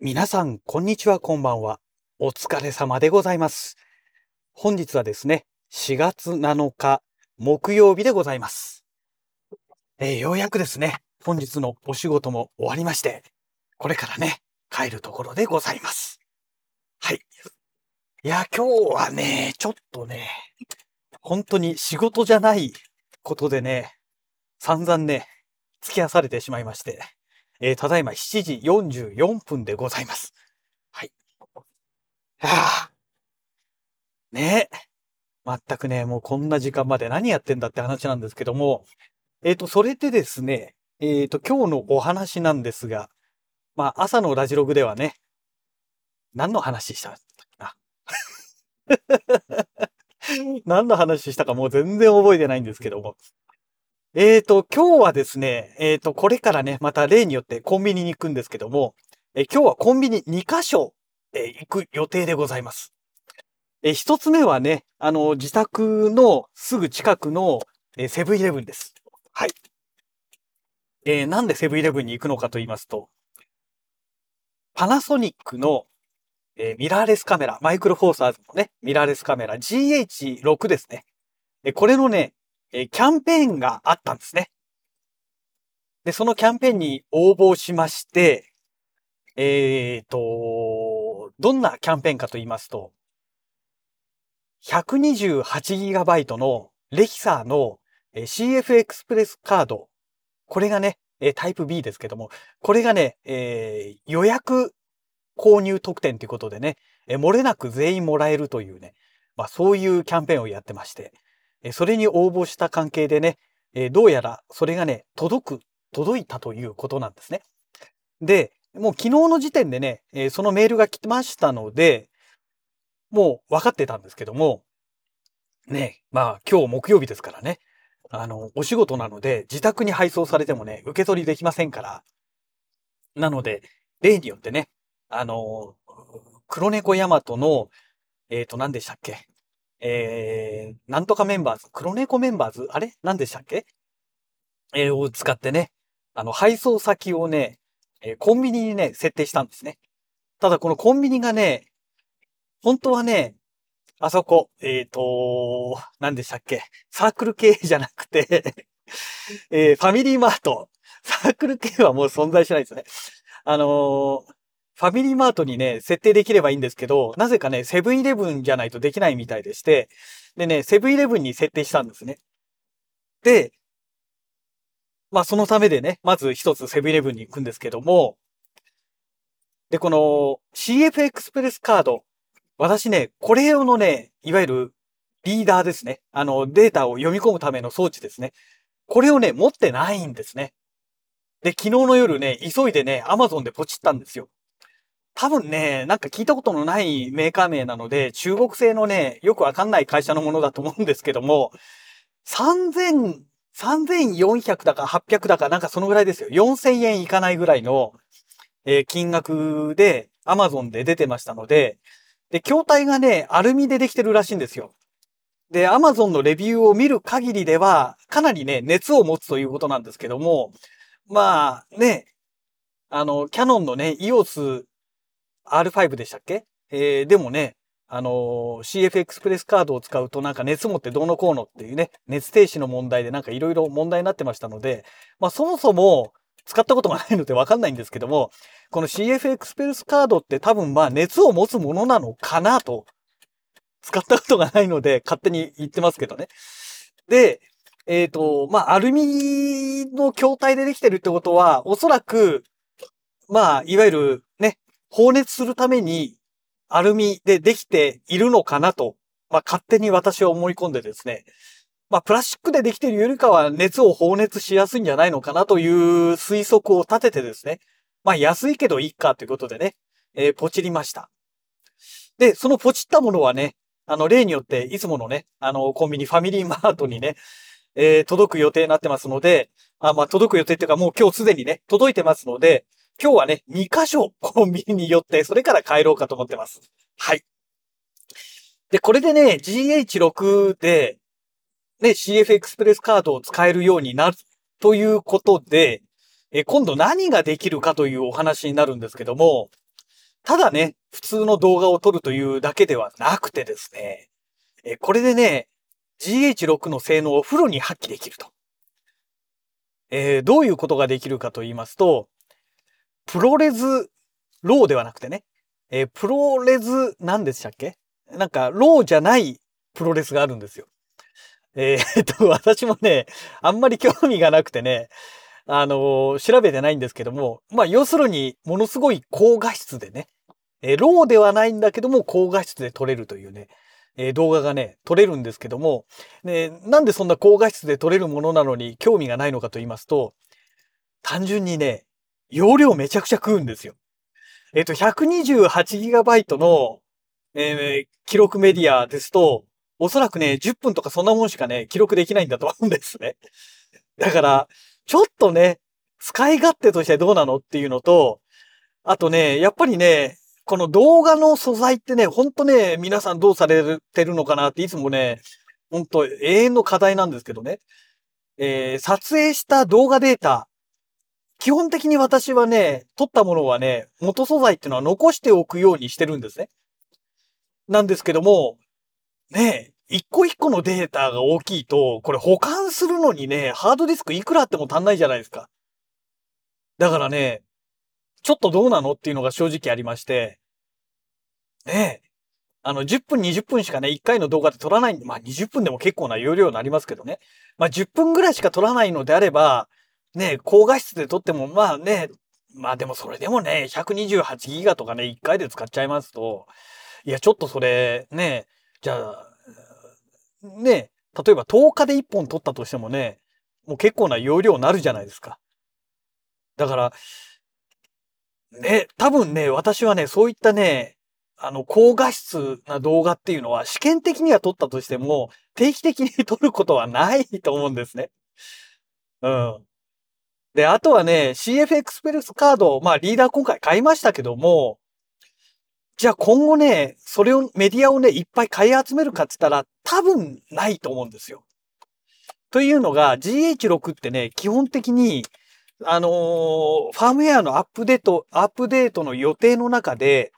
皆さん、こんにちは、こんばんは。お疲れ様でございます。本日はですね、4月7日、木曜日でございます。えーようやくですね、本日のお仕事も終わりまして、これからね、帰るところでございます。はい。いや、今日はね、ちょっとね、本当に仕事じゃないことでね、散々ね、付き合わされてしまいまして、えーただいま7時44分でございます。はい。はあ。ねえ。全くね、もうこんな時間まで何やってんだって話なんですけども、えっ、と、それでですね、えっ、と、今日のお話なんですが、まあ、朝のラジログではね、何の話したな。何の話したかもう全然覚えてないんですけども。えーと、今日はですね、えーと、これからね、また例によってコンビニに行くんですけども、えー今日はコンビニ2カ所、えー行く予定でございます。えー一つ目はね、あの、自宅のすぐ近くのえーセブンイレブンです。はい。えーなんでセブンイレブンに行くのかと言いますと、パナソニックの、えーミラーレスカメラ、マイクロフォーサーズのね、ミラーレスカメラ GH6 ですね。えーこれのね、えキャンペーンがあったんですね。で、そのキャンペーンに応募しまして、えーと、どんなキャンペーンかと言いますと、128GB のレキサーの CF エクスプレスカード。これがね、タイプ B ですけども、これがね、えー予約購入特典ということでね、漏れなく全員もらえるというね、まあそういうキャンペーンをやってまして、それに応募した関係でね、どうやらそれがね、届く、届いたということなんですね。で、もう昨日の時点でね、そのメールが来てましたので、もう分かってたんですけども、ね、まあ今日木曜日ですからね、あの、お仕事なので自宅に配送されてもね、受け取りできませんから、なので、例によってね、あの、黒猫ヤマトの、えっ、と、何でしたっけ？えー、なんとかメンバーズ、黒猫メンバーズあれ？何でしたっけ？えーを使ってね、あの、配送先をね、えコンビニにね、設定したんですね。ただこのコンビニがね、本当はね、あそこ、えっ、と、何でしたっけ？サークル系じゃなくて、えーファミリーマート。サークル系はもう存在しないですね。あのーファミリーマートにね、設定できればいいんですけど、なぜかね、セブンイレブンじゃないとできないみたいでして、でね、セブンイレブンに設定したんですね。で、まあそのためでね、まず一つセブンイレブンに行くんですけども、で、この CF エクスプレスカード、私ね、これ用のね、いわゆるリーダーですね。あの、データを読み込むための装置ですね。これをね、持ってないんですね。で、昨日の夜ね、急いでね、アマゾンでポチったんですよ。多分ね、なんか聞いたことのないメーカー名なので、中国製のね、よくわかんない会社のものだと思うんですけども、3000、3400だか800だかなんかそのぐらいですよ。4000円いかないぐらいの、えー金額で Amazon で出てましたので、で、筐体がね、アルミでできてるらしいんですよ。で、Amazon のレビューを見る限りでは、かなりね、熱を持つということなんですけども、まあね、あの、キャノンのね、EOS R5 でしたっけ？えーでもね、あのー CF エクスプレスカードを使うとなんか熱持ってどうのこうのっていうね、熱停止の問題でなんかいろいろ問題になってましたので、まあそもそも使ったことがないのでわかんないんですけども、この CF エクスプレスカードって多分まあ熱を持つものなのかなと、使ったことがないので勝手に言ってますけどね。で、えっ、と、まあアルミの筐体でできてるってことは、おそらく、まあいわゆる、放熱するためにアルミでできているのかなと、まあ勝手に私は思い込んでですね、まあプラスチックでできているよりかは熱を放熱しやすいんじゃないのかなという推測を立ててですね、まあ安いけどいいかということでね、えーポチりました。で、そのポチったものはね、あの例によっていつものね、あのコンビニファミリーマートにね、えー届く予定になってますので、あまあ届く予定っていうかもう今日すでにね、届いてますので、今日はね、2箇所コンビニに寄って、それから帰ろうかと思ってます。はい。で、これでね、GH6 で、ね、CF エクスプレスカードを使えるようになるということで、え、今度何ができるかというお話になるんですけども、ただね、普通の動画を撮るというだけではなくてですね、えこれでね、GH6 の性能をフルに発揮できると。えー、どういうことができるかと言いますと、プロレズローではなくてね、えー、プロレズ何でしたっけ？なんか、ローじゃないプロレスがあるんですよ。えー、っと、私もね、あんまり興味がなくてね、あのー、調べてないんですけども、まあ、要するに、ものすごい高画質でね、えー、ローではないんだけども、高画質で撮れるというね、えー、動画がね、撮れるんですけども、ね、なんでそんな高画質で撮れるものなのに興味がないのかと言いますと、単純にね、容量めちゃくちゃ食うんですよ。えっ、と、128GB の、えー、記録メディアですと、おそらくね、10分とかそんなもんしかね、記録できないんだと思うんですね。だから、ちょっとね、使い勝手としてどうなのっていうのと、あとね、やっぱりね、この動画の素材ってね、ほんとね、皆さんどうされてるのかなっていつもね、ほんと永遠の課題なんですけどね。えー、撮影した動画データ、基本的に私はね、撮ったものはね、元素材っていうのは残しておくようにしてるんですね。なんですけども、ね、一個一個のデータが大きいと、これ保管するのにね、ハードディスクいくらあっても足んないじゃないですか。だからね、ちょっとどうなのっていうのが正直ありまして、ね、あの、10分、20分しかね、1回の動画で撮らないんで、まあ20分でも結構な容量になりますけどね。まあ10分ぐらいしか撮らないのであれば、ね、高画質で撮っても、まあね、まあでもそれでもね、128ギガとかね、1回で使っちゃいますと、いや、ちょっとそれ、ね、じゃあ、ね、例えば10日で1本撮ったとしてもね、もう結構な容量になるじゃないですか。だから、ね、多分ね、私はね、そういったね、あの、高画質な動画っていうのは試験的には撮ったとしても、定期的に撮ることはないと思うんですね。うん。で、あとはね、CF エクスプレスカード、まあリーダー今回買いましたけども、じゃあ今後ね、それを、メディアをね、いっぱい買い集めるかって言ったら、多分ないと思うんですよ。というのが、GH6 ってね、基本的に、あのー、ファームウェアのアップデート、アップデートの予定の中で、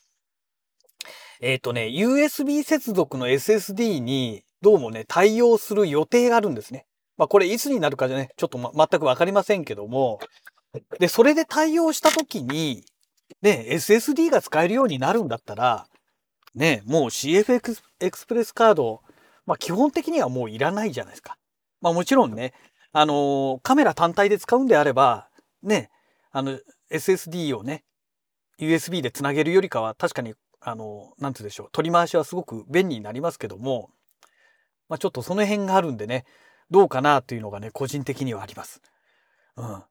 えっ、ー、とね、USB 接続の SSD にどうもね、対応する予定があるんですね。まあこれいつになるかじゃね、ちょっと、ま、全くわかりませんけども、で、それで対応したときに、ね、SSD が使えるようになるんだったら、ね、もう CFX エクスプレスカード、まあ基本的にはもういらないじゃないですか。まあもちろんね、あのー、カメラ単体で使うんであれば、ね、あの、SSD をね、USB でつなげるよりかは確かに、あの、なんて言うでしょう、取り回しはすごく便利になりますけども、まあちょっとその辺があるんでね、どうかなというのがね、個人的にはあります。うん。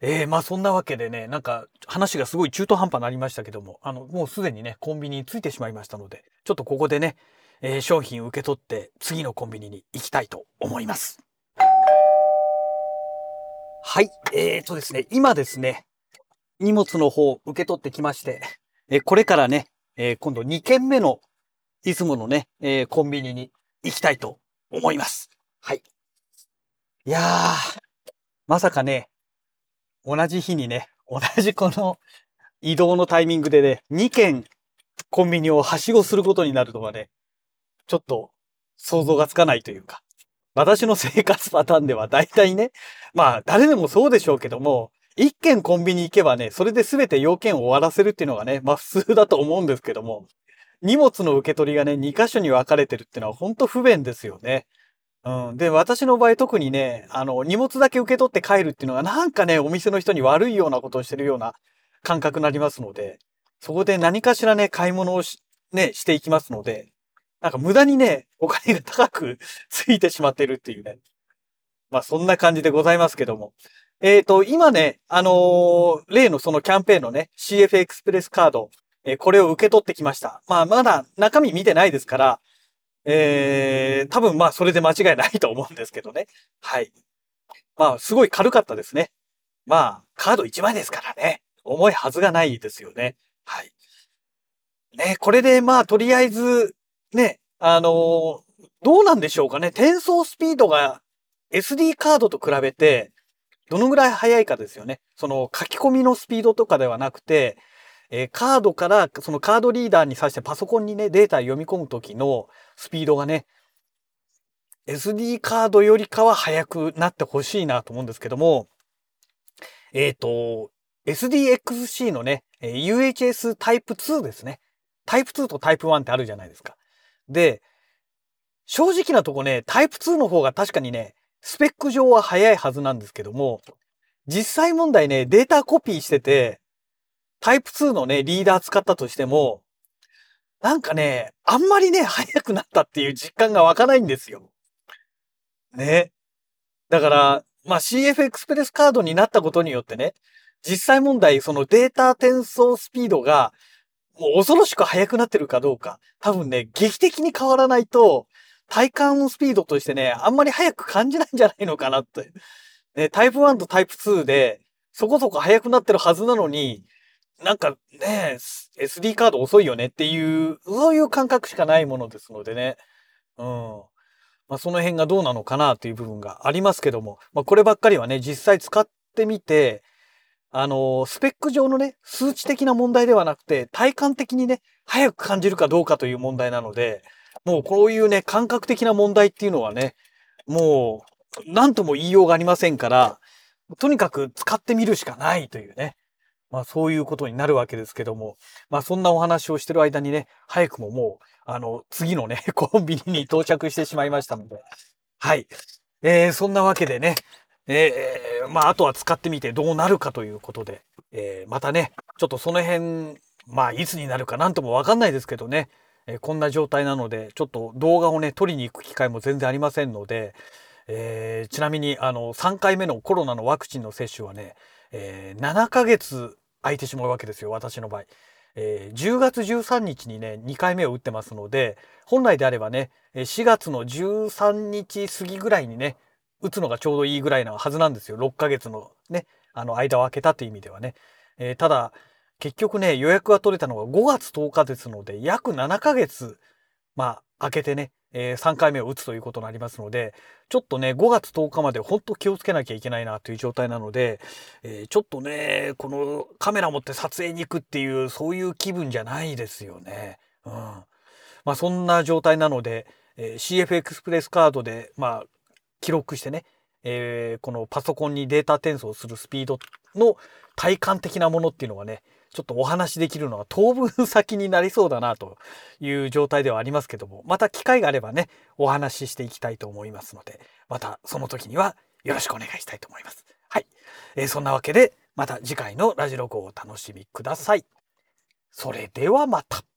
ええー、まあそんなわけでね、なんか話がすごい中途半端になりましたけども、あの、もうすでにね、コンビニに着いてしまいましたので、ちょっとここでね、えー、商品受け取って次のコンビニに行きたいと思います。はい。えーとですね、今ですね、荷物の方受け取ってきまして、えこれからね、えー、今度2軒目のいつものね、えー、コンビニに行きたいと思います。はい。いやー、まさかね、同じ日にね、同じこの移動のタイミングでね、2軒コンビニをはしごすることになるとはね、ちょっと想像がつかないというか、私の生活パターンでは大体ね、まあ誰でもそうでしょうけども、一軒コンビニ行けばね、それで全て要件を終わらせるっていうのがね、まあ普通だと思うんですけども、荷物の受け取りがね、2箇所に分かれてるっていうのは本当不便ですよね。うん。で、私の場合特にね、あの、荷物だけ受け取って帰るっていうのがなんかね、お店の人に悪いようなことをしてるような感覚になりますので、そこで何かしらね、買い物をし、ね、していきますので、なんか無駄にね、お金が高く ついてしまってるっていうね。まあそんな感じでございますけども。えっ、ー、と、今ね、あのー、例のそのキャンペーンのね、CF エクスプレスカード、えー、これを受け取ってきました。まあまだ中身見てないですから、えー、多分まあそれで間違いないと思うんですけどね。はい。まあすごい軽かったですね。まあカード1枚ですからね。重いはずがないですよね。はい。ね、これでまあとりあえずね、あのー、どうなんでしょうかね。転送スピードが SD カードと比べて、どのぐらい速いかですよね。その書き込みのスピードとかではなくて、えー、カードからそのカードリーダーに挿してパソコンにね、データ読み込む時のスピードがね、SD カードよりかは速くなってほしいなと思うんですけども、えっ、ー、と、SDXC のね、UHS タイプ2ですね。タイプ2とタイプ1ってあるじゃないですか。で、正直なとこね、タイプ2の方が確かにね、スペック上は速いはずなんですけども、実際問題ね、データコピーしてて、タイプ2のね、リーダー使ったとしても、なんかね、あんまりね、速くなったっていう実感が湧かないんですよ。ね。だから、まあ CF エクスプレスカードになったことによってね、実際問題、そのデータ転送スピードが、もう恐ろしく速くなってるかどうか、多分ね、劇的に変わらないと、体感スピードとしてね、あんまり速く感じないんじゃないのかなって。ね、タイプ1とタイプ2で、そこそこ速くなってるはずなのに、なんかね、SD カード遅いよねっていう、そういう感覚しかないものですのでね。うん。まあ、その辺がどうなのかなという部分がありますけども、まあ、こればっかりはね、実際使ってみて、あの、スペック上のね、数値的な問題ではなくて、体感的にね、早く感じるかどうかという問題なので、もうこういうね、感覚的な問題っていうのはね、もう、何とも言いようがありませんから、とにかく使ってみるしかないというね。まあそういうことになるわけですけども、まあそんなお話をしてる間にね、早くももう、あの、次のね、コンビニに到着してしまいましたので、はい。えー、そんなわけでね、えー、まああとは使ってみてどうなるかということで、えー、またね、ちょっとその辺、まあいつになるかなんともわかんないですけどね、え、こんな状態なので、ちょっと動画をね、撮りに行く機会も全然ありませんので、えー、ちなみにあの3回目のコロナのワクチンの接種はね、えー、7ヶ月空いてしまうわけですよ私の場合。えー、10月13日にね2回目を打ってますので本来であればね4月の13日過ぎぐらいにね打つのがちょうどいいぐらいなはずなんですよ6ヶ月のねあの間を空けたという意味ではね。えー、ただ結局ね予約が取れたのが5月10日ですので約7ヶ月まあ空けてねえー、3回目を打つということになりますので、ちょっとね、5月10日まで本当気をつけなきゃいけないなという状態なので、えー、ちょっとね、このカメラ持って撮影に行くっていう、そういう気分じゃないですよね。うん。まあそんな状態なので、えー、CF エクスプレスカードで、まあ、記録してね、えー、このパソコンにデータ転送するスピードの体感的なものっていうのはね、ちょっとお話しできるのは当分先になりそうだなという状態ではありますけども、また機会があればね、お話ししていきたいと思いますので、またその時にはよろしくお願いしたいと思います。はい。えー、そんなわけで、また次回のラジログをお楽しみください。それではまた。